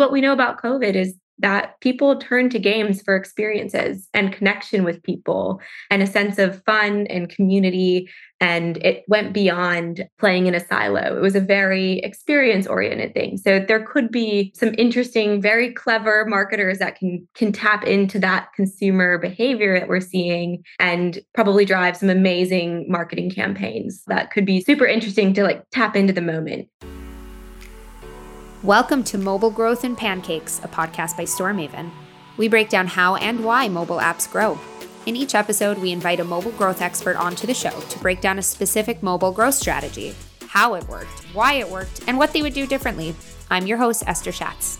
what we know about COVID is that people turn to games for experiences and connection with people and a sense of fun and community. And it went beyond playing in a silo. It was a very experience oriented thing. So there could be some interesting, very clever marketers that can, can tap into that consumer behavior that we're seeing and probably drive some amazing marketing campaigns that could be super interesting to like tap into the moment. Welcome to Mobile Growth and Pancakes, a podcast by StoreMaven. We break down how and why mobile apps grow. In each episode, we invite a mobile growth expert onto the show to break down a specific mobile growth strategy, how it worked, why it worked, and what they would do differently. I'm your host, Esther Schatz.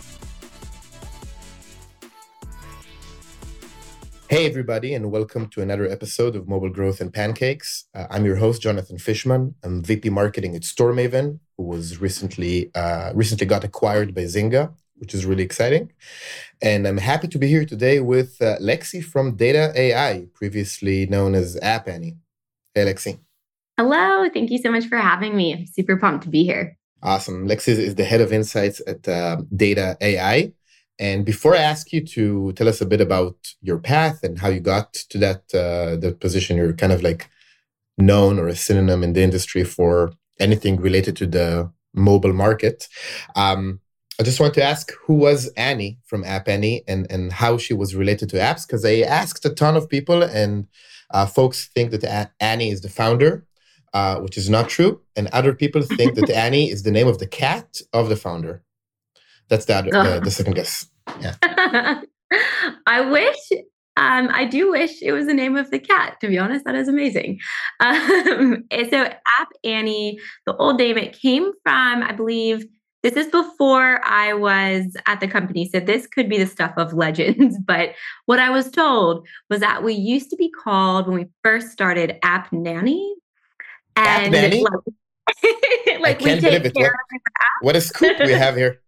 Hey, everybody, and welcome to another episode of Mobile Growth and Pancakes. Uh, I'm your host, Jonathan Fishman. I'm VP Marketing at StoreMaven, who was recently uh, recently got acquired by Zynga, which is really exciting. And I'm happy to be here today with uh, Lexi from Data AI, previously known as App Annie. Hey, Lexi. Hello. Thank you so much for having me. I'm super pumped to be here. Awesome. Lexi is the head of insights at uh, Data AI. And before I ask you to tell us a bit about your path and how you got to that uh, that position, you're kind of like known or a synonym in the industry for anything related to the mobile market. Um, I just want to ask who was Annie from App Annie and, and how she was related to apps because I asked a ton of people and uh, folks think that a- Annie is the founder, uh, which is not true, and other people think that Annie is the name of the cat of the founder. That's the, other, the, the second guess. Yeah. I wish um, I do wish it was the name of the cat, to be honest. That is amazing. Um, so, App Annie, the old name, it came from, I believe, this is before I was at the company. So, this could be the stuff of legends. But what I was told was that we used to be called, when we first started, App Nanny. And App Nanny? like, like we take care what, of what a scoop we have here.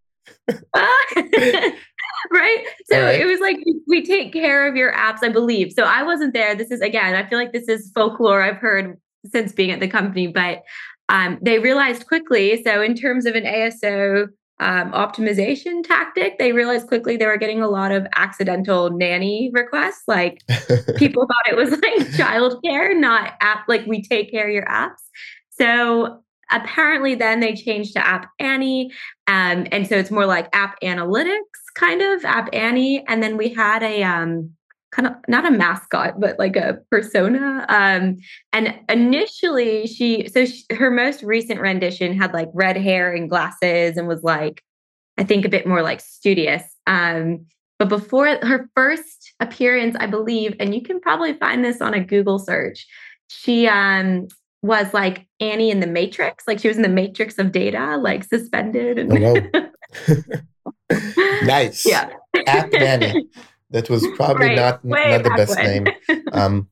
right? So right. it was like we take care of your apps, I believe. So I wasn't there. This is again, I feel like this is folklore I've heard since being at the company, but um, they realized quickly. So in terms of an ASO um, optimization tactic, they realized quickly they were getting a lot of accidental nanny requests. Like people thought it was like childcare, not app. Like we take care of your apps. So apparently then they changed to app annie um, and so it's more like app analytics kind of app annie and then we had a um, kind of not a mascot but like a persona um, and initially she so she, her most recent rendition had like red hair and glasses and was like i think a bit more like studious um, but before her first appearance i believe and you can probably find this on a google search she um was like Annie in the Matrix. Like she was in the Matrix of data, like suspended. And oh, nice. Yeah. App Annie. That was probably right. not, not the best name. Um,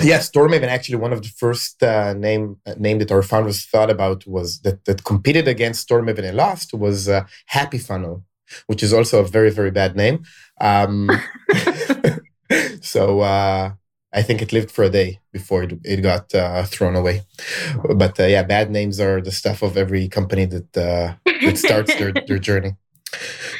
yes, StoreMaven actually one of the first uh, name uh, name that our founders thought about was that that competed against StoreMaven and lost was uh, Happy Funnel, which is also a very very bad name. Um, so uh, I think it lived for a day before it, it got uh, thrown away. But uh, yeah, bad names are the stuff of every company that uh, that starts their, their journey.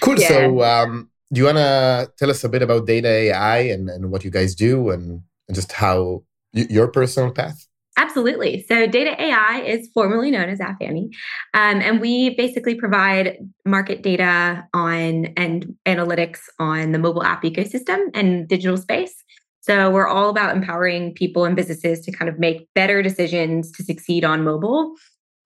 Cool. Yeah. So, um, do you want to tell us a bit about Data AI and, and what you guys do and, and just how y- your personal path? Absolutely. So, Data AI is formerly known as Annie, um, and we basically provide market data on and analytics on the mobile app ecosystem and digital space. So we're all about empowering people and businesses to kind of make better decisions to succeed on mobile.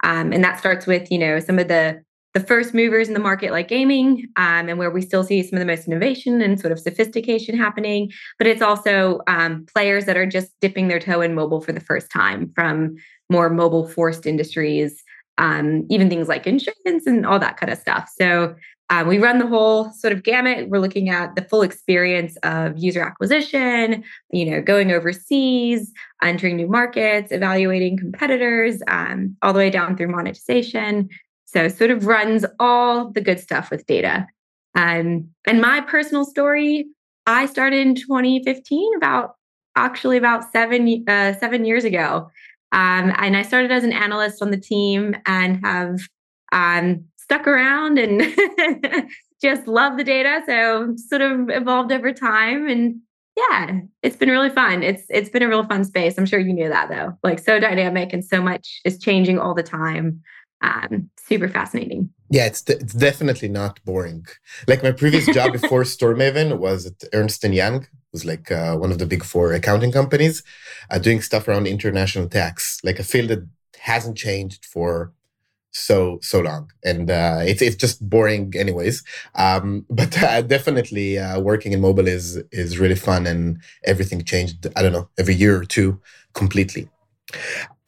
Um, and that starts with, you know, some of the the first movers in the market like gaming um, and where we still see some of the most innovation and sort of sophistication happening but it's also um, players that are just dipping their toe in mobile for the first time from more mobile forced industries um, even things like insurance and all that kind of stuff so um, we run the whole sort of gamut. We're looking at the full experience of user acquisition, you know, going overseas, entering new markets, evaluating competitors, um, all the way down through monetization. So, sort of runs all the good stuff with data. Um, and my personal story, I started in 2015, about actually about seven uh, seven years ago, um, and I started as an analyst on the team and have um, stuck around and just love the data. So sort of evolved over time and yeah, it's been really fun. It's it's been a real fun space. I'm sure you knew that though. Like so dynamic and so much is changing all the time. Um, super fascinating. Yeah, it's it's definitely not boring. Like my previous job before StoreMaven was at Ernst and Young, was like uh, one of the big four accounting companies, uh, doing stuff around international tax, like a field that hasn't changed for so so long and uh, it's it's just boring anyways um, but uh, definitely uh, working in mobile is is really fun and everything changed i don't know every year or two completely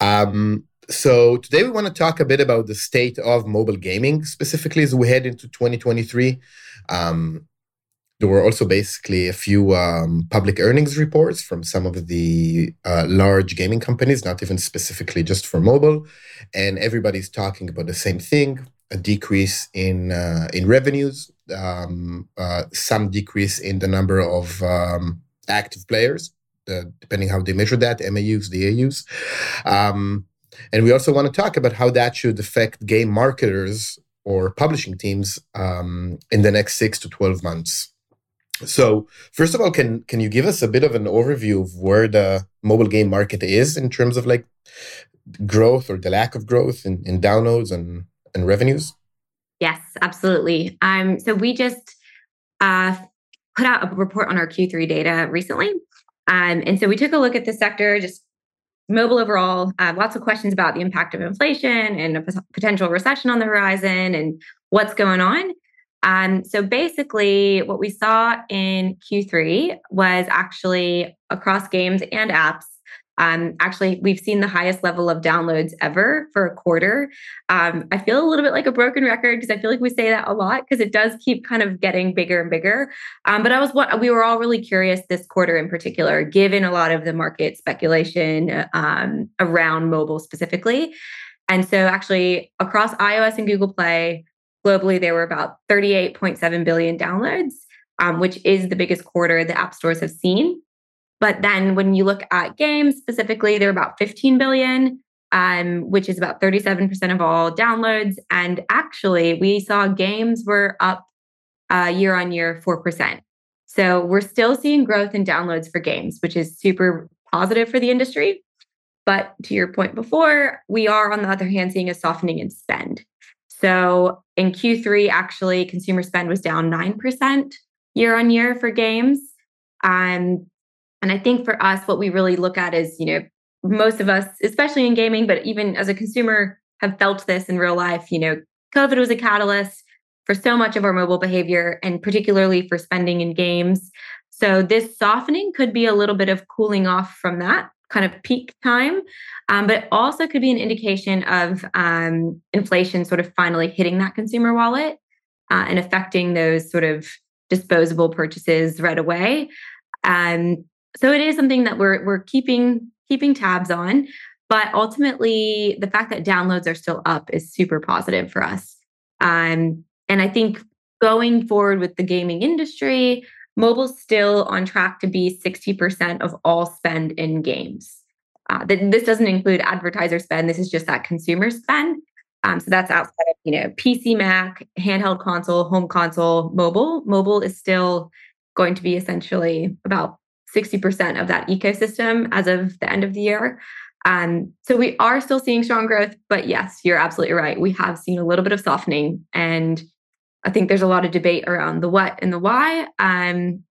um, so today we want to talk a bit about the state of mobile gaming specifically as we head into 2023 um, there were also basically a few um, public earnings reports from some of the uh, large gaming companies, not even specifically just for mobile, and everybody's talking about the same thing: a decrease in uh, in revenues, um, uh, some decrease in the number of um, active players, depending how they measure that, MAUs, DAUs. Um, and we also want to talk about how that should affect game marketers or publishing teams um, in the next six to 12 months. So, first of all, can can you give us a bit of an overview of where the mobile game market is in terms of like growth or the lack of growth in, in downloads and, and revenues? Yes, absolutely. Um, so we just uh, put out a report on our Q3 data recently. Um, and so we took a look at the sector, just mobile overall, uh, lots of questions about the impact of inflation and a potential recession on the horizon and what's going on. Um, so basically, what we saw in Q3 was actually across games and apps. Um, actually, we've seen the highest level of downloads ever for a quarter. Um, I feel a little bit like a broken record because I feel like we say that a lot because it does keep kind of getting bigger and bigger. Um, but I was what we were all really curious this quarter in particular, given a lot of the market speculation um, around mobile specifically. And so, actually, across iOS and Google Play, Globally, there were about 38.7 billion downloads, um, which is the biggest quarter the app stores have seen. But then when you look at games specifically, they're about 15 billion, um, which is about 37% of all downloads. And actually, we saw games were up uh, year on year 4%. So we're still seeing growth in downloads for games, which is super positive for the industry. But to your point before, we are on the other hand seeing a softening in spend. So in Q3, actually, consumer spend was down 9% year on year for games. Um, and I think for us, what we really look at is, you know, most of us, especially in gaming, but even as a consumer, have felt this in real life. You know, COVID was a catalyst for so much of our mobile behavior and particularly for spending in games. So this softening could be a little bit of cooling off from that kind of peak time, um, but it also could be an indication of um, inflation sort of finally hitting that consumer wallet uh, and affecting those sort of disposable purchases right away. Um, so it is something that we're we're keeping keeping tabs on, but ultimately the fact that downloads are still up is super positive for us. Um, and I think going forward with the gaming industry, mobile's still on track to be 60% of all spend in games. Uh, this doesn't include advertiser spend. This is just that consumer spend. Um, so that's outside of you know PC, Mac, handheld console, home console, mobile. Mobile is still going to be essentially about 60% of that ecosystem as of the end of the year. Um, so we are still seeing strong growth, but yes, you're absolutely right. We have seen a little bit of softening, and I think there's a lot of debate around the what and the why. Um,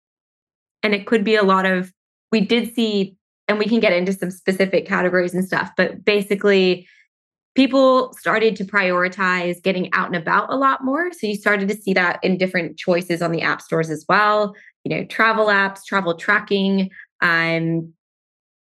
and it could be a lot of, we did see, and we can get into some specific categories and stuff, but basically, people started to prioritize getting out and about a lot more. So you started to see that in different choices on the app stores as well. You know, travel apps, travel tracking. Um,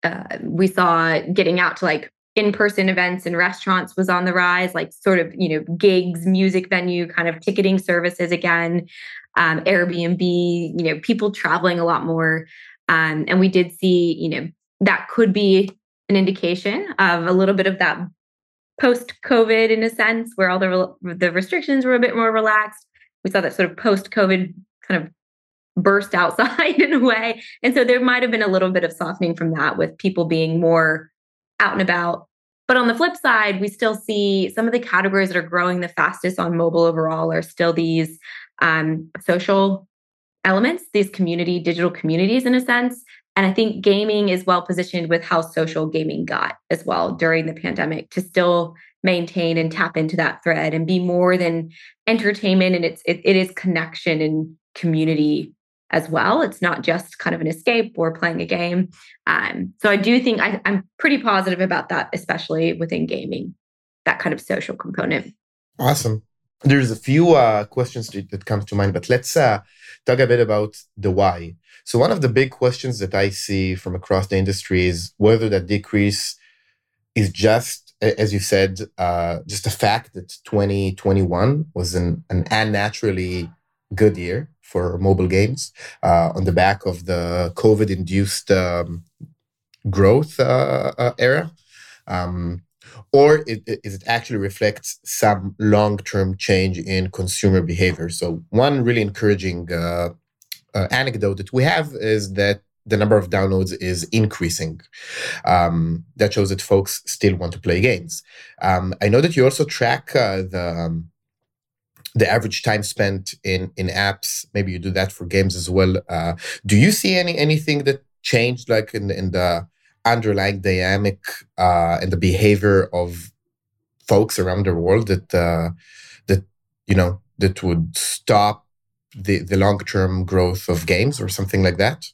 uh, we saw getting out to like in-person events and restaurants was on the rise like sort of you know gigs music venue kind of ticketing services again. Um, airbnb you know people traveling a lot more. Um, and we did see you know that could be an indication of a little bit of that post covid in a sense where all the the restrictions were a bit more relaxed. We saw that sort of post covid kind of burst outside in a way and so there might have been a little bit of softening from that with people being more out and about But on the flip side, we still see some of the categories that are growing the fastest on mobile overall are still these um, social elements, these community, digital communities in a sense. And I think gaming is well positioned with how social gaming got as well during the pandemic to still maintain and tap into that thread and be more than entertainment and it's it, it is connection and community as well. It's not just kind of an escape or playing a game. Um, so I do think I, I'm pretty positive about that, especially within gaming, that kind of social component. Awesome. There's a few uh, questions that, come to mind, but let's uh, talk a bit about the why. So one of the big questions that I see from across the industry is whether that decrease is just, as you said, uh, just the fact that 2021 was an, an unnaturally good year for mobile games uh, on the back of the COVID induced um, growth uh, uh, era. Um, or it, it, it actually reflects some long term change in consumer behavior. So, one really encouraging uh, uh, anecdote that we have is that the number of downloads is increasing. Um, that shows that folks still want to play games. Um, I know that you also track uh, the um, the average time spent in in apps. Maybe you do that for games as well. Uh, do you see any anything that changed, like in in the underlying dynamic uh, and the behavior of folks around the world that uh, that you know that would stop the the long term growth of games or something like that?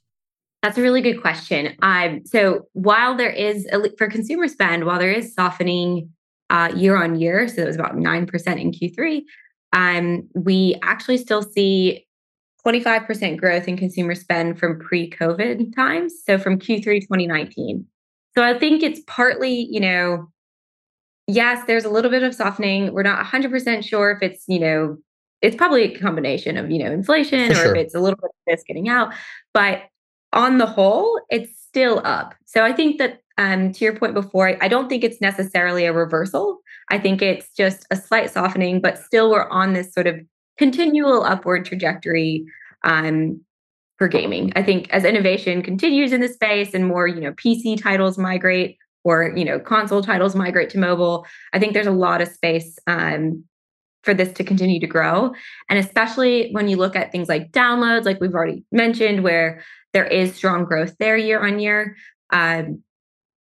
That's a really good question. Um, so while there is for consumer spend, while there is softening uh, year on year, so it was about nine percent in Q3 um, we actually still see 25% growth in consumer spend from pre COVID times. So from Q3 2019. So I think it's partly, you know, yes, there's a little bit of softening. We're not 100% sure if it's, you know, it's probably a combination of, you know, inflation For or sure. if it's a little bit of this getting out. But on the whole, it's still up. So I think that um, to your point before, I don't think it's necessarily a reversal. I think it's just a slight softening, but still we're on this sort of continual upward trajectory um, for gaming. I think as innovation continues in the space and more, you know, PC titles migrate or you know console titles migrate to mobile, I think there's a lot of space um, for this to continue to grow. And especially when you look at things like downloads, like we've already mentioned, where there is strong growth there year on year. Um,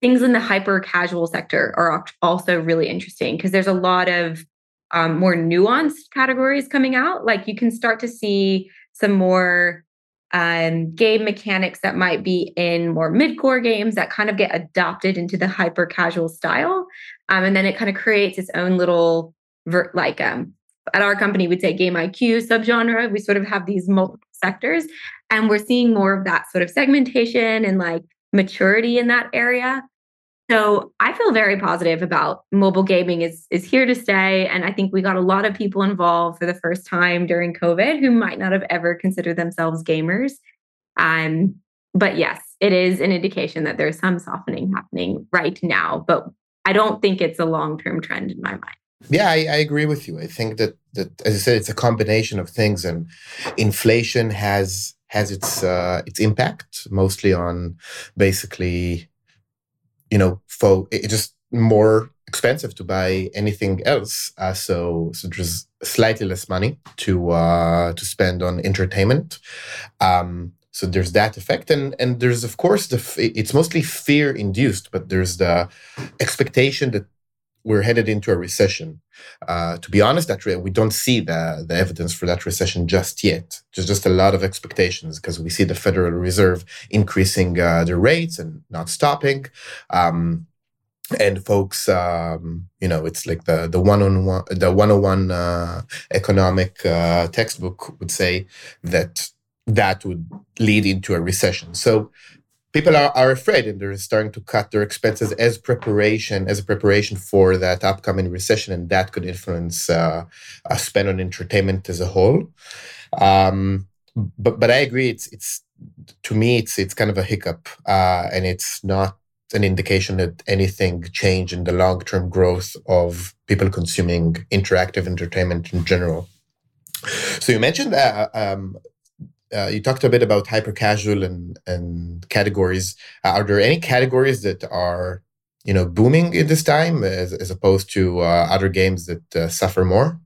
things in the hyper casual sector are also really interesting because there's a lot of um, more nuanced categories coming out. Like you can start to see some more um, game mechanics that might be in more mid-core games that kind of get adopted into the hyper casual style, um, and then it kind of creates its own little ver- like um, at our company we'd say game IQ subgenre. We sort of have these multiple sectors, and we're seeing more of that sort of segmentation and like maturity in that area. So I feel very positive about mobile gaming is is here to stay, and I think we got a lot of people involved for the first time during COVID who might not have ever considered themselves gamers. Um, but yes, it is an indication that there's some softening happening right now, but I don't think it's a long term trend in my mind. Yeah, I, I, agree with you. I think that that as I said, it's a combination of things, and inflation has has its uh, its impact mostly on basically you know, for it just more expensive to buy anything else. Uh, so, so there's slightly less money to uh, to spend on entertainment. Um, so there's that effect, and and there's of course the it's mostly fear induced, but there's the expectation that we're headed into a recession. Uh, to be honest, that we don't see the, the evidence for that recession just yet. There's just a lot of expectations because we see the Federal Reserve increasing uh, the rates and not stopping. Um, and folks, um, you know, it's like the the one on one, the one on one uh, economic uh, textbook would say that that would lead into a recession. So people are, are afraid and they're starting to cut their expenses as preparation as a preparation for that upcoming recession and that could influence uh, uh, spend on entertainment as a whole. Um, but but i agree it's it's to me it's it's kind of a hiccup uh, and it's not an indication that anything changed in the long-term growth of people consuming interactive entertainment in general. So you mentioned uh, um, uh, you talked a bit about hyper casual and and categories. Uh, are there any categories that are you know booming in this time as, as opposed to uh, other games that uh, suffer more?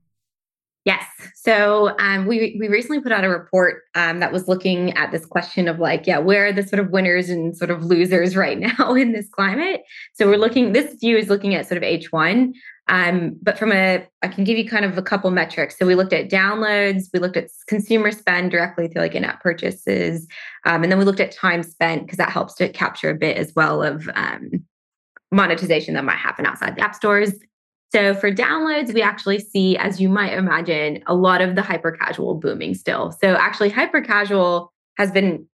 Yes. So um, we we recently put out a report um, that was looking at this question of like, yeah, where are the sort of winners and sort of losers right now in this climate? So we're looking. This view is looking at sort of H one, um, but from a, I can give you kind of a couple metrics. So we looked at downloads, we looked at consumer spend directly through like in-app purchases, um, and then we looked at time spent because that helps to capture a bit as well of um, monetization that might happen outside the app stores. So for downloads, we actually see, as you might imagine, a lot of the hyper casual booming still. So actually, hyper casual has been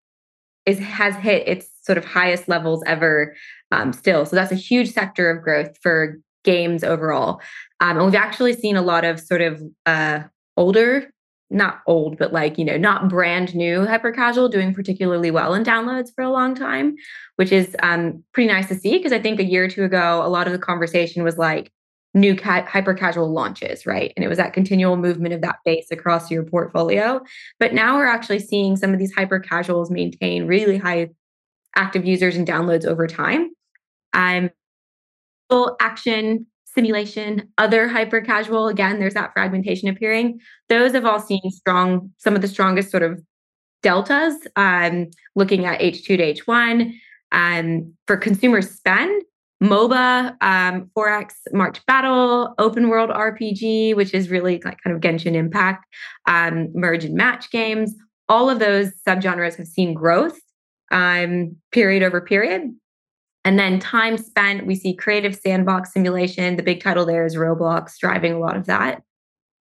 is has hit its sort of highest levels ever um, still. So that's a huge sector of growth for games overall. Um, and we've actually seen a lot of sort of uh, older, not old, but like, you know, not brand new hyper casual doing particularly well in downloads for a long time, which is um, pretty nice to see. Because I think a year or two ago, a lot of the conversation was like, new ca- hyper casual launches, right? And it was that continual movement of that base across your portfolio. But now we're actually seeing some of these hyper casuals maintain really high active users and downloads over time. Um, action simulation, other hyper casual, again, there's that fragmentation appearing. Those have all seen strong, some of the strongest sort of deltas, um, looking at H2 to H1. Um, for consumer spend, MOBA, um, 4X March Battle, Open World RPG, which is really like kind of Genshin Impact, um, Merge and Match games. All of those subgenres have seen growth um, period over period. And then time spent, we see creative sandbox simulation. The big title there is Roblox, driving a lot of that.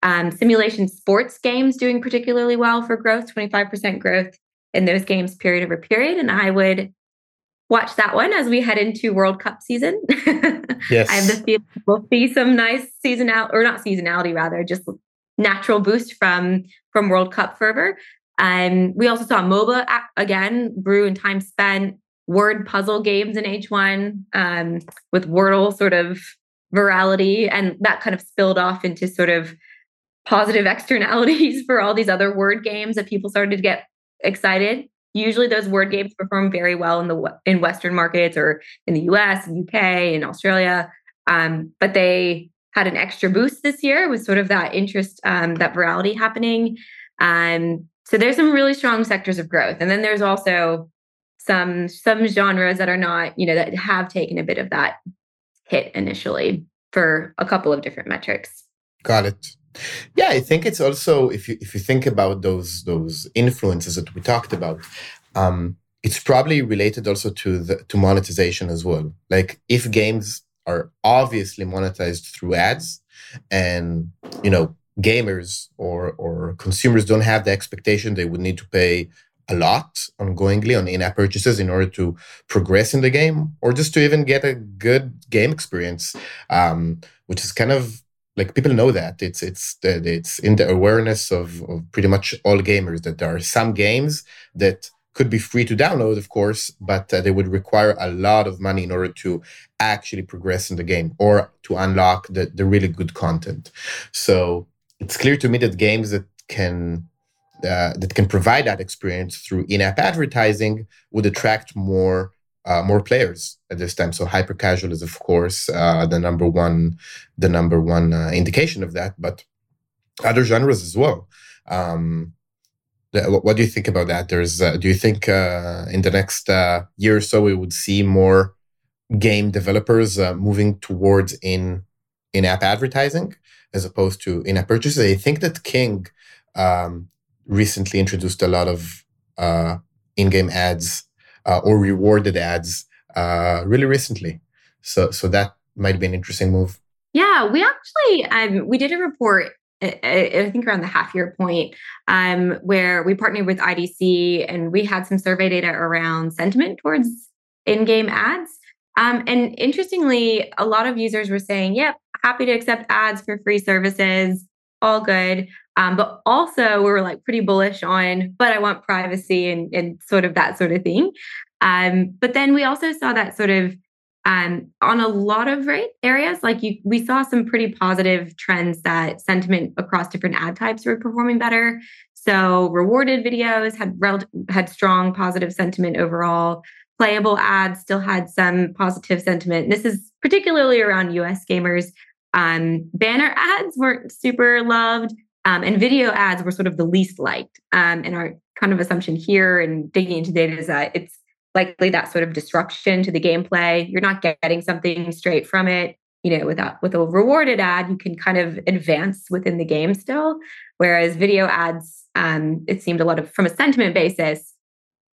Um, simulation sports games doing particularly well for growth, 25% growth in those games period over period. And I would watch that one as we head into World Cup season. Yes. I have the feeling we'll see some nice seasonality, or not seasonality, rather, just natural boost from from World Cup fervor. Um, we also saw MOBA again, brew and time spent, word puzzle games in H1 um, with Wordle sort of virality, and that kind of spilled off into sort of positive externalities for all these other word games that people started to get excited usually those word games perform very well in the in western markets or in the us and uk and australia um, but they had an extra boost this year with sort of that interest um, that virality happening. Um, so there's some really strong sectors of growth. And then there's also some some genres that are not you know that have taken a bit of that hit initially for a couple of different metrics. Got it yeah, I think it's also if you if you think about those those influences that we talked about, um, it's probably related also to the to monetization as well. Like if games are obviously monetized through ads, and you know gamers or or consumers don't have the expectation they would need to pay a lot ongoingly on in-app purchases in order to progress in the game or just to even get a good game experience um, which is kind of like people know that. It's it's it's in the awareness of, of pretty much all gamers that there are some games that could be free to download of course but uh, they would require a lot of money in order to actually progress in the game or to unlock the, the really good content. So it's clear to me that games that can uh, that can provide that experience through in-app advertising would attract more uh, more players at this time. So hyper casual is of course uh, the number one the number one uh, indication of that, but other genres as well. Um, what do you think about that? There's uh, do you think uh, in the next uh, year or so we would see more game developers moving towards in in app advertising as opposed to in app purchases? I think that King um, recently introduced a lot of in game ads uh, or rewarded ads uh, really recently. So so that might be an interesting move. Yeah, we actually um, we did a report. I think around the half year point, um, where we partnered with IDC and we had some survey data around sentiment towards in-game ads. Um, and interestingly, a lot of users were saying, "Yep, happy to accept ads for free services, all good." Um, but also we were like pretty bullish on, but I want privacy and, and sort of that sort of thing. Um, but then we also saw that sort of um, on a lot of right areas, like you, we saw some pretty positive trends that sentiment across different ad types were performing better. So rewarded videos had rel- had strong positive sentiment overall. playable ads still had some positive sentiment. This is particularly around US gamers. Um, banner ads weren't super loved, um, and video ads were sort of the least liked. Um, and our kind of assumption here and digging into data is that it's likely that sort of disruption to the gameplay. You're not getting something straight from it. You know, without with a rewarded ad, you can kind of advance within the game still. Whereas video ads, um, it seemed a lot of from a sentiment basis,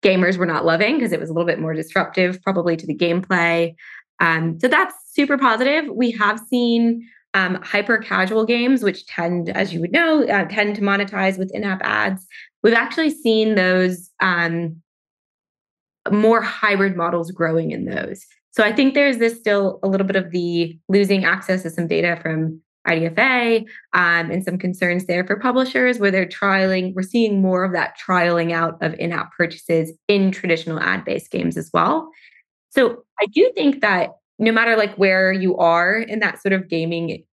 gamers were not loving because it was a little bit more disruptive, probably to the gameplay. Um, so that's super positive. We have seen um, hyper casual games, which tend, as you would know, uh, tend to monetize with in app ads. We've actually seen those um, more hybrid models growing in those. So I think there's this still a little bit of the losing access to some data from IDFA um, and some concerns there for publishers where they're trialing, we're seeing more of that trialing out of in app purchases in traditional ad based games as well. So I do think that no matter like where you are in that sort of gaming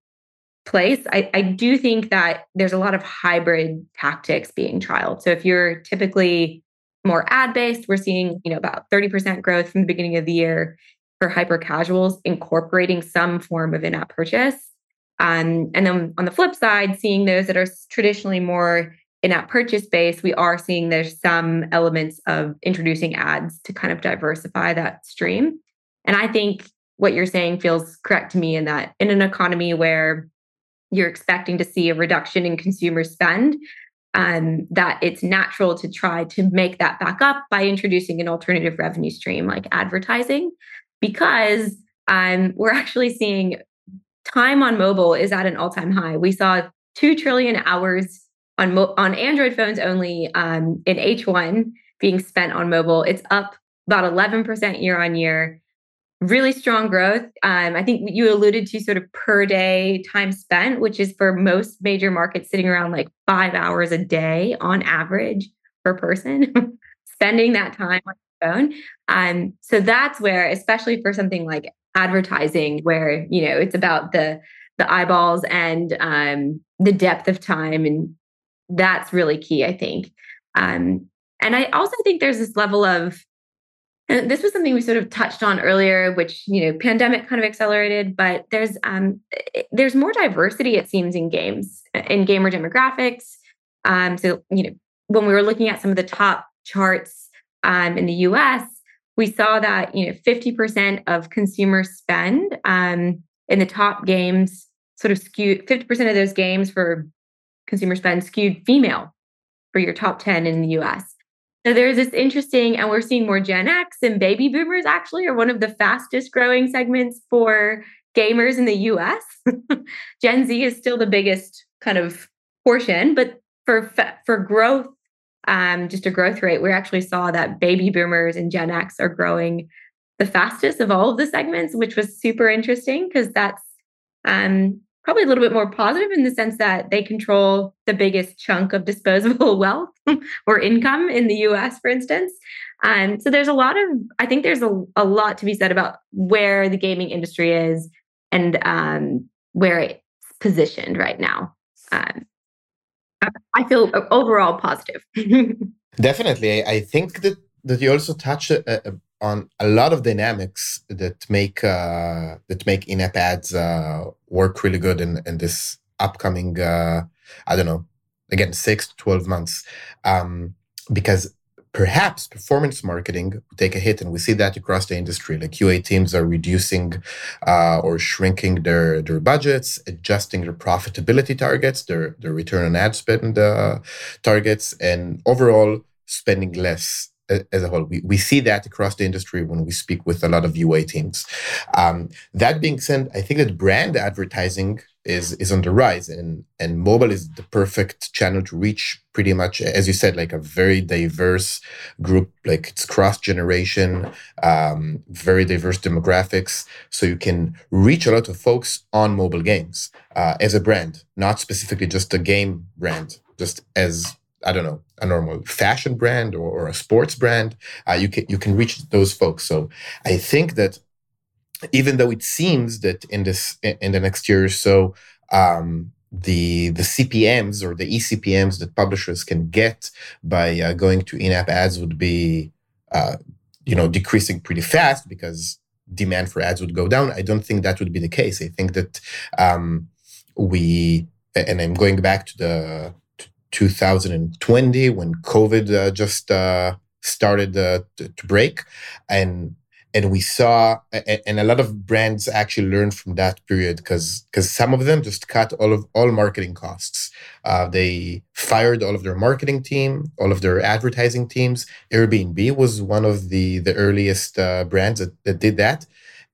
place, I, I do think that there's a lot of hybrid tactics being trialed. So if you're typically more ad based, we're seeing you know about 30% growth from the beginning of the year for hyper casuals incorporating some form of in-app purchase. Um, and then on the flip side, seeing those that are traditionally more in-app purchase based, we are seeing there's some elements of introducing ads to kind of diversify that stream. And I think what you're saying feels correct to me in that in an economy where you're expecting to see a reduction in consumer spend, um, that it's natural to try to make that back up by introducing an alternative revenue stream like advertising, because um, we're actually seeing time on mobile is at an all-time high. We saw two trillion hours on mo- on Android phones only um, in H1 being spent on mobile. It's up about 11% year on year. Really strong growth. Um, I think you alluded to sort of per day time spent, which is for most major markets sitting around like five hours a day on average per person, spending that time on the phone. Um, so that's where, especially for something like advertising where you know it's about the the eyeballs and um, the depth of time and that's really key i think. Um, and i also think there's this level of and this was something we sort of touched on earlier which you know pandemic kind of accelerated but there's um there's more diversity it seems in games in gamer demographics. Um so you know when we were looking at some of the top charts um, in the us we saw that you know 50% of consumer spend um, in the top games sort of skewed 50% of those games for consumer spend skewed female for your top 10 in the US. So there's this interesting, and we're seeing more Gen X and baby boomers actually are one of the fastest growing segments for gamers in the US. Gen Z is still the biggest kind of portion, but for for growth um, just a growth rate, we actually saw that baby boomers and Gen X are growing the fastest of all of the segments, which was super interesting because that's um, probably a little bit more positive in the sense that they control the biggest chunk of disposable wealth or income in the US, for instance. Um, so there's a lot of, I think there's a, a lot to be said about where the gaming industry is and um, where it's positioned right now. Um, I feel overall positive. Definitely, I think that that you also touch uh, uh, on a lot of dynamics that make uh, that make in-app ads uh, work really good in in this upcoming. Uh, I don't know, again, six to twelve months, um, because perhaps performance marketing will take a hit and we see that across the industry like UA teams are reducing uh, or shrinking their their budgets adjusting their profitability targets their their return on ad spend uh, targets and overall spending less as a whole. We, we see that across the industry when we speak with a lot of UA teams. Um, that being said, I think that brand advertising is is on the rise and and mobile is the perfect channel to reach pretty much as you said like a very diverse group like it's cross generation um, very diverse demographics so you can reach a lot of folks on mobile games uh, as a brand not specifically just a game brand just as I don't know a normal fashion brand or, or a sports brand uh, you can you can reach those folks so I think that even though it seems that in this in the next year or so um, the the CPMS or the eCPMS that publishers can get by uh, going to in-app ads would be uh, you know decreasing pretty fast because demand for ads would go down. I don't think that would be the case. I think that um, we and I'm going back to the 2020 when COVID uh, just uh, started uh, to, to, break, and and we saw and a lot of brands actually learned from that period because because some of them just cut all of all marketing costs. Uh, they fired all of their marketing team all of their advertising teams. Airbnb was one of the the earliest uh, brands that, that did that.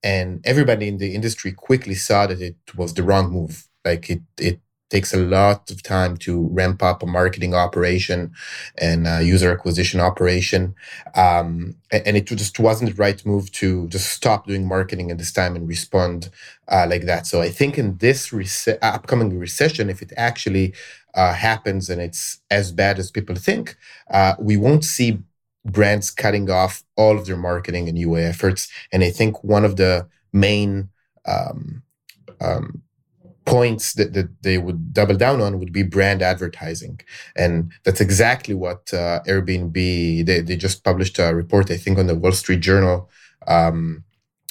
And everybody in the industry quickly saw that it was the wrong move. Like it it takes a lot of time to ramp up a marketing operation and user acquisition operation. Um, and it just wasn't the right move to just stop doing marketing at this time and respond uh, like that. So I think in this rece- upcoming recession, if it actually uh, happens and it's as bad as people think, uh, we won't see brands cutting off all of their marketing and UA efforts. And I think one of the main um, um, points that, that they would double down on would be brand advertising. And that's exactly what uh, Airbnb, they, they just published a report, I think, on the Wall Street Journal um,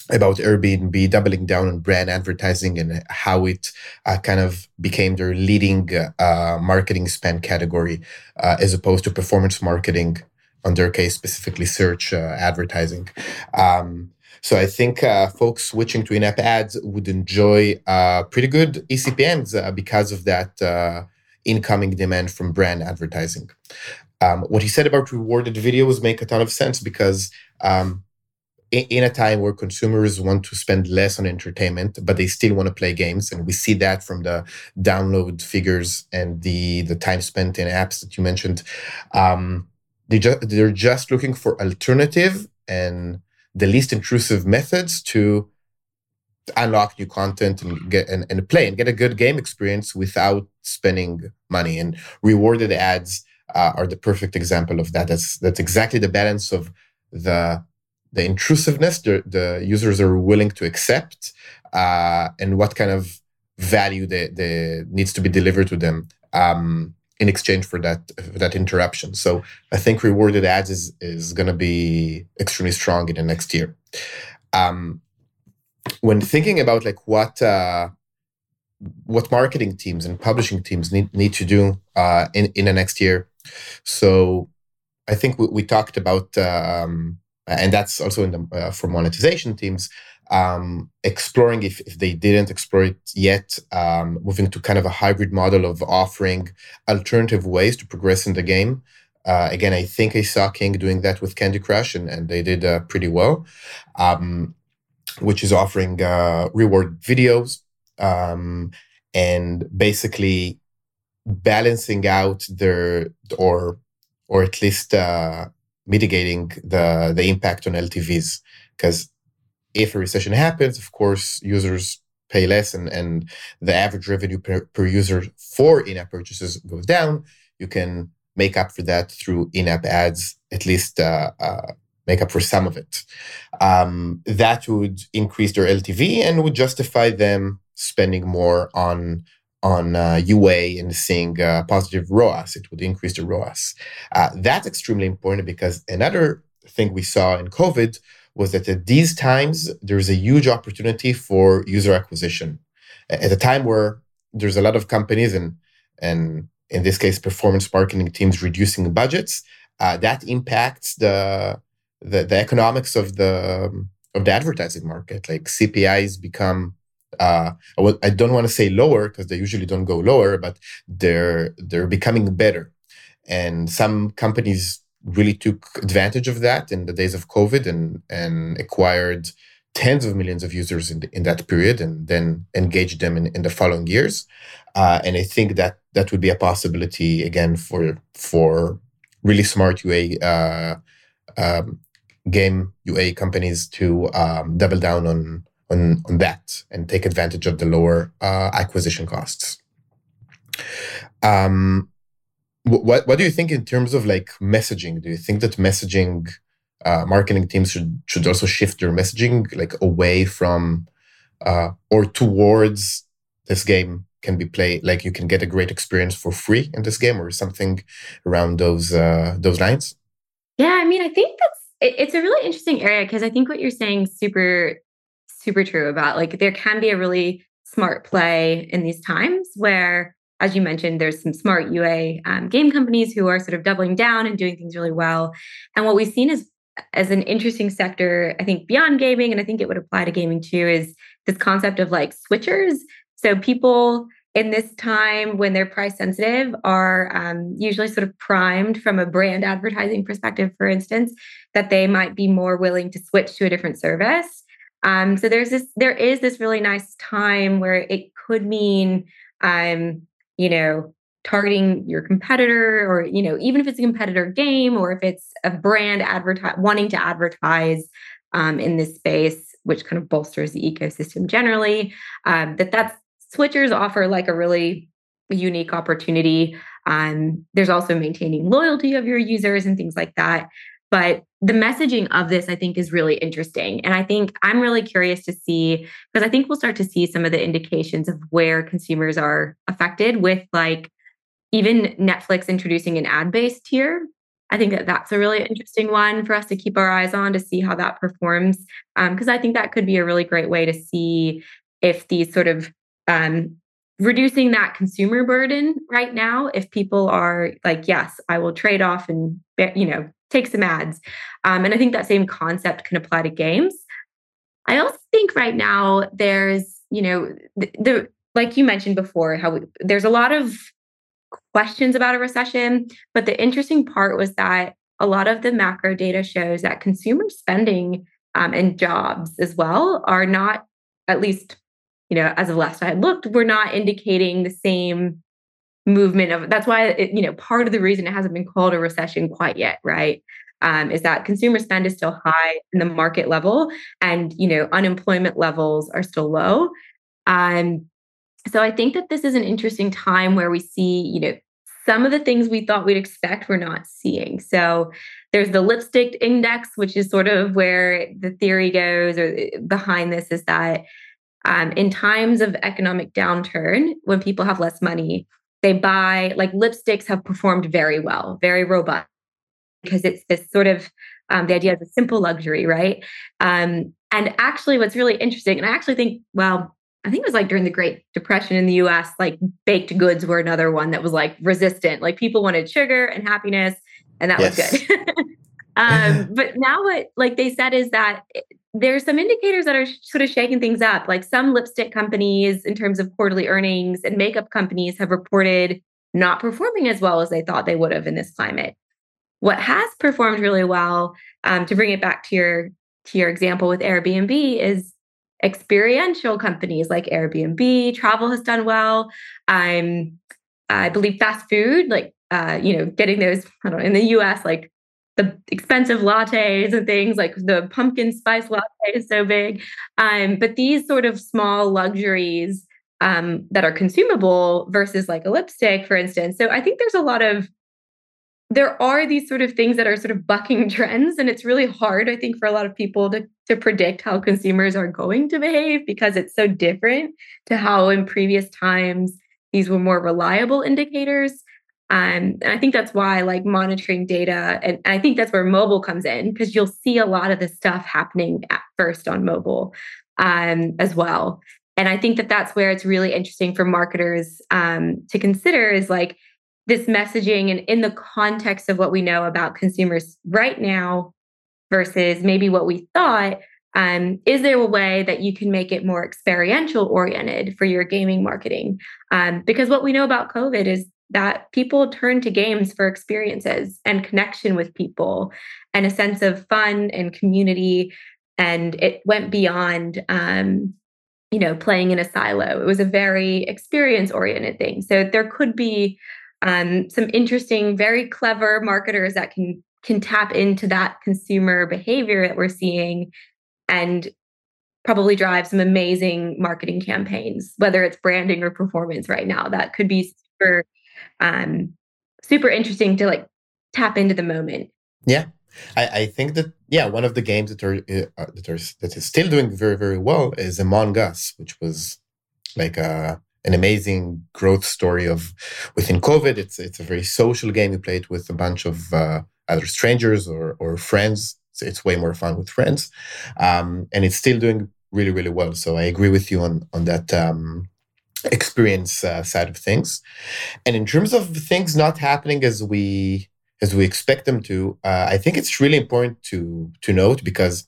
about Airbnb doubling down on brand advertising and how it uh, kind of became their leading uh, marketing spend category uh, as opposed to performance marketing, on their case, specifically search uh, advertising. Um, so I think uh, folks switching to in-app ads would enjoy uh, pretty good eCPMs uh, because of that uh, incoming demand from brand advertising. Um, what he said about rewarded videos make a ton of sense because um, in, a time where consumers want to spend less on entertainment, but they still want to play games, and we see that from the download figures and the the time spent in apps that you mentioned. Um, they just they're just looking for alternative and the least intrusive methods to unlock new content and get and, and play and get a good game experience without spending money. And rewarded ads uh, are the perfect example of that. That's that's exactly the balance of the the intrusiveness the, the users are willing to accept uh, and what kind of value that needs to be delivered to them. Um, in exchange for that for that interruption. So I think rewarded ads is is going to be extremely strong in the next year. Um, when thinking about like what uh, what marketing teams and publishing teams need need to do uh, in in the next year, so I think we, we talked about um, and that's also in the uh, for monetization teams um, exploring if, if they didn't explore it yet, um, moving to kind of a hybrid model of offering alternative ways to progress in the game. Uh, again, I think I saw King doing that with Candy Crush, and, and they did uh, pretty well, um, which is offering uh, reward videos um, and basically balancing out their or or at least uh, mitigating the the impact on LTVs because if a recession happens, of course, users pay less and, and the average revenue per, per user for in-app purchases goes down. You can make up for that through in-app ads, at least uh, uh, make up for some of it. Um, that would increase their LTV and would justify them spending more on on uh, UA and seeing uh, positive ROAS. It would increase the ROAS. Uh, that's extremely important because another thing we saw in COVID was that at these times there's a huge opportunity for user acquisition. At a time where there's a lot of companies and and in this case performance marketing teams reducing budgets, uh, that impacts the, the the economics of the of the advertising market. Like CPIs become uh, I don't want to say lower because they usually don't go lower, but they're they're becoming better. And some companies really took advantage of that in the days of COVID and and acquired tens of millions of users in, the, in that period and then engaged them in, in the following years. Uh, and I think that that would be a possibility again for for really smart UA uh, um, game UA companies to um, double down on on on that and take advantage of the lower uh, acquisition costs. Um, what what do you think in terms of like messaging? Do you think that messaging uh, marketing teams should should also shift their messaging like away from uh, or towards this game can be played like you can get a great experience for free in this game or something around those uh, those lines? Yeah, I mean, I think that's it, it's a really interesting area because I think what you're saying super super true about like there can be a really smart play in these times where as you mentioned, there's some smart UA um, game companies who are sort of doubling down and doing things really well. And what we've seen is as an interesting sector, I think beyond gaming, and I think it would apply to gaming too, is this concept of like switchers. So people in this time when they're price sensitive are um, usually sort of primed from a brand advertising perspective, for instance, that they might be more willing to switch to a different service. Um, so there's this, there is this really nice time where it could mean um, you know, targeting your competitor or, you know, even if it's a competitor game or if it's a brand advertise wanting to advertise um, in this space, which kind of bolsters the ecosystem generally, um, that that's switchers offer like a really unique opportunity. Um, there's also maintaining loyalty of your users and things like that. But the messaging of this, I think, is really interesting. And I think I'm really curious to see, because I think we'll start to see some of the indications of where consumers are affected with like even Netflix introducing an ad based tier. I think that that's a really interesting one for us to keep our eyes on to see how that performs. Because um, I think that could be a really great way to see if these sort of um, reducing that consumer burden right now if people are like yes i will trade off and you know take some ads. Um, and I think that same concept can apply to games. I also think right now there's, you know, the, the like you mentioned before, how we, there's a lot of questions about a recession, but the interesting part was that a lot of the macro data shows that consumer spending um, and jobs as well are not, at least, you know, as of last I had looked, we're not indicating the same movement of that's why it, you know part of the reason it hasn't been called a recession quite yet right? Um, is that consumer spend is still high in the market level and you know unemployment levels are still low. Um, so i think that this is an interesting time where we see you know some of the things we thought we'd expect we're not seeing. So there's the lipstick index which is sort of where the theory goes or eh, behind this is that um, in times of economic downturn when people have less money they buy like lipsticks have performed very well, very robust because it's this sort of um, the idea of a simple luxury, right? Um, and actually, what's really interesting, and I actually think, well, I think it was like during the Great Depression in the US, like baked goods were another one that was like resistant. Like people wanted sugar and happiness, and that yes. was good. um, but now, what like they said is that there's some indicators that are sort of shaking things up. Like some lipstick companies, in terms of quarterly earnings, and makeup companies have reported not performing as well as they thought they would have in this climate. What has performed really well, um, to bring it back to your to your example with Airbnb, is experiential companies like Airbnb. Travel has done well. Um, I believe fast food, like uh, you know, getting those I don't know in the U.S. like the expensive lattes and things like the pumpkin spice latte is so big. Um, but these sort of small luxuries um, that are consumable versus like a lipstick, for instance. So I think there's a lot of there are these sort of things that are sort of bucking trends and it's really hard i think for a lot of people to, to predict how consumers are going to behave because it's so different to how in previous times these were more reliable indicators um, and I think that's why like monitoring data, and, and I think that's where mobile comes in because you'll see a lot of this stuff happening at first on mobile um, as well. And I think that that's where it's really interesting for marketers um, to consider is like this messaging and in the context of what we know about consumers right now versus maybe what we thought. Um, is there a way that you can make it more experiential oriented for your gaming marketing? Um, because what we know about COVID is that people turn to games for experiences and connection with people and a sense of fun and community. And it went beyond, um, you know, playing in a silo. It was a very experience oriented thing. So there could be um, some interesting, very clever marketers that can can tap into that consumer behavior that we're seeing and probably drive some amazing marketing campaigns, whether it's branding or performance right now. That could be super um, super interesting to like tap into the moment. Yeah, I, I think that yeah, one of the games that are uh, that are that is still doing very very well is Among Us, which was like a uh, an amazing growth story of within COVID. It's it's a very social game. You play it with a bunch of uh, either strangers or or friends. it's, it's way more fun with friends um, and it's still doing really really well so i agree with you on on that um, experience uh, side of things. And in terms of things not happening as we as we expect them to uh, i think it's really important to to note because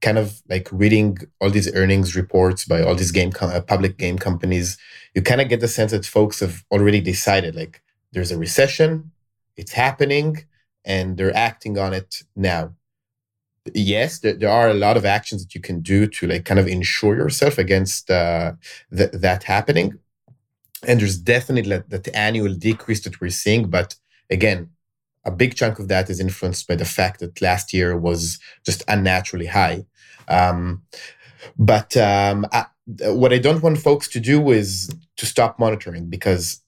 kind of like reading all these earnings reports by all these game com- uh, public game companies you kind of get the sense that folks have already decided like there's a recession it's happening and they're acting on it now yes there, there are a lot of actions that you can do to like kind of insure yourself against uh, th- that happening. And there's definitely that, that annual decrease that we're seeing but again a big chunk of that is influenced by the fact that last year was just unnaturally high. Um, but um, I, what i don't want folks to do is to stop monitoring because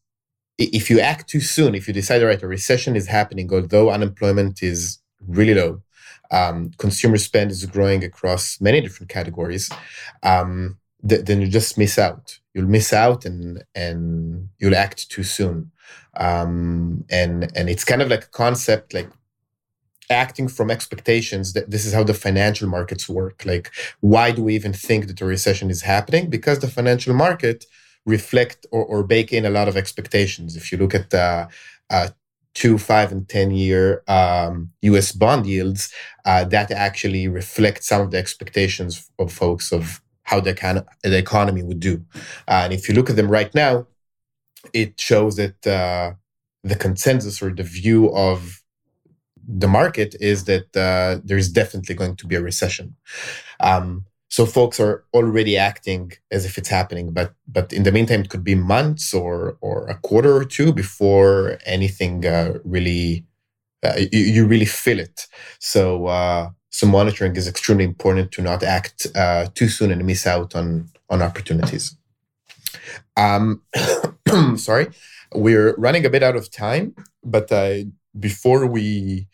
if you act too soon if you decide right a recession is happening although unemployment is really low um, consumer spend is growing across many different categories, um, th- then you just miss out. You'll miss out and and you'll act too soon. Um, and and it's kind of like a concept like acting from expectations that this is how the financial markets work. Like, why do we even think that a recession is happening? Because the financial market reflect or, or bake in a lot of expectations. If you look at uh, uh, two, five, and 10 year um, US bond yields, uh, that actually reflects some of the expectations of folks of how the, can, the economy would do. Uh, and if you look at them right now, it shows that uh, the consensus or the view of the market is that uh, there's definitely going to be a recession. Um, so folks are already acting as if it's happening but but in the meantime it could be months or or a quarter or two before anything uh, really uh, you, you, really feel it. So uh, so monitoring is extremely important to not act uh, too soon and miss out on on opportunities. Um sorry. We're running a bit out of time but uh, before we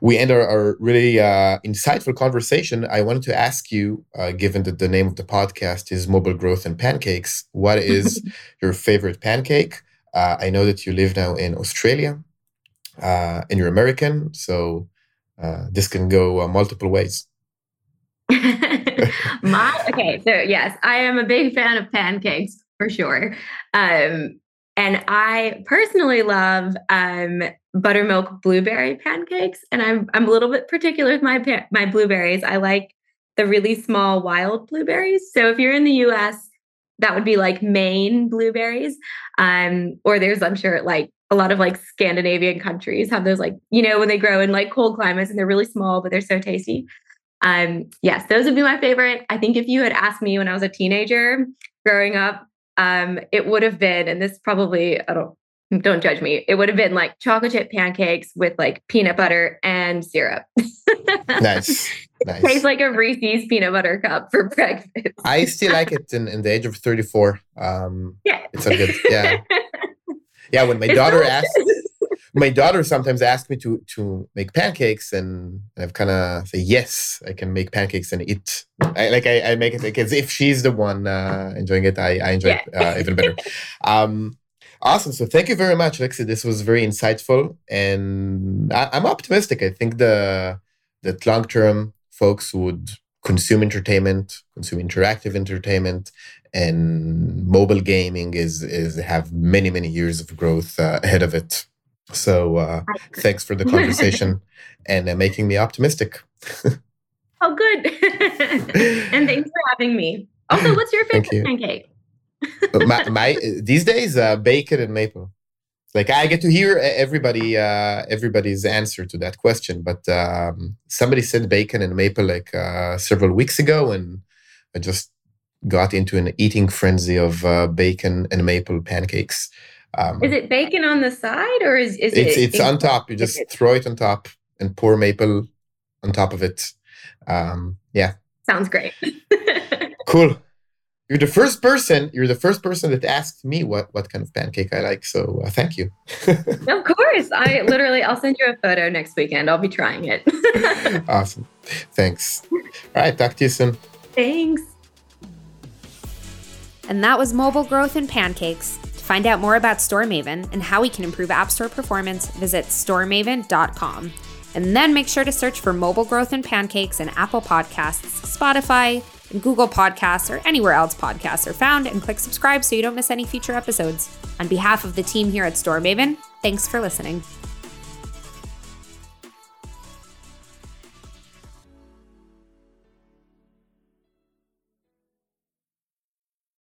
we end our, our really uh, insightful conversation, I wanted to ask you, uh, given that the name of the podcast is Mobile Growth and Pancakes, what is your favorite pancake? Uh, I know that you live now in Australia uh, and you're American, so uh, this can go uh, multiple ways. My okay, so yes, I am a big fan of pancakes for sure. Um, and I personally love um, buttermilk blueberry pancakes, and I'm I'm a little bit particular with my my blueberries. I like the really small wild blueberries. So if you're in the U.S., that would be like Maine blueberries, um, or there's I'm sure like a lot of like Scandinavian countries have those like you know when they grow in like cold climates and they're really small but they're so tasty. Um, yes, those would be my favorite. I think if you had asked me when I was a teenager growing up um, it would have been, and this probably, I don't, don't judge me. It would have been like chocolate chip pancakes with like peanut butter and syrup. nice. Nice. Tastes like a Reese's peanut butter cup for breakfast. I still like it in, in the age of 34. Um, yeah. It's a good, yeah. Yeah. When my it's daughter delicious. asked, my daughter sometimes asks me to to make pancakes, and I've kind of say yes, I can make pancakes and eat. I, like I, I make it like as if she's the one uh, enjoying it. I, I enjoy yeah. it uh, even better. um, awesome. So thank you very much, Lexi. This was very insightful, and I, I'm optimistic. I think the that long term folks would consume entertainment, consume interactive entertainment, and mobile gaming is is have many many years of growth uh, ahead of it. So uh, thanks for the conversation and uh, making me optimistic. oh, good. and thanks for having me. Also, what's your favorite pancake? My, my, these days, uh, bacon and maple. Like I get to hear everybody, uh, everybody's answer to that question. But um, somebody said bacon and maple like uh, several weeks ago, and I just got into an eating frenzy of uh, bacon and maple pancakes. Um, is it bacon on the side or is, is it's, it? It's on top. You just throw it on top and pour maple on top of it. Um, yeah. Sounds great. cool. You're the first person. You're the first person that asked me what what kind of pancake I like. So uh, thank you. of course. I literally. I'll send you a photo next weekend. I'll be trying it. awesome. Thanks. All right. Talk to you soon. Thanks. And that was mobile growth and pancakes. To find out more about StoreMaven and how we can improve App Store performance, visit storemaven.com. And then make sure to search for Mobile Growth and Pancakes in Apple Podcasts, Spotify, and Google Podcasts, or anywhere else podcasts are found, and click subscribe so you don't miss any future episodes. On behalf of the team here at Storemaven, thanks for listening.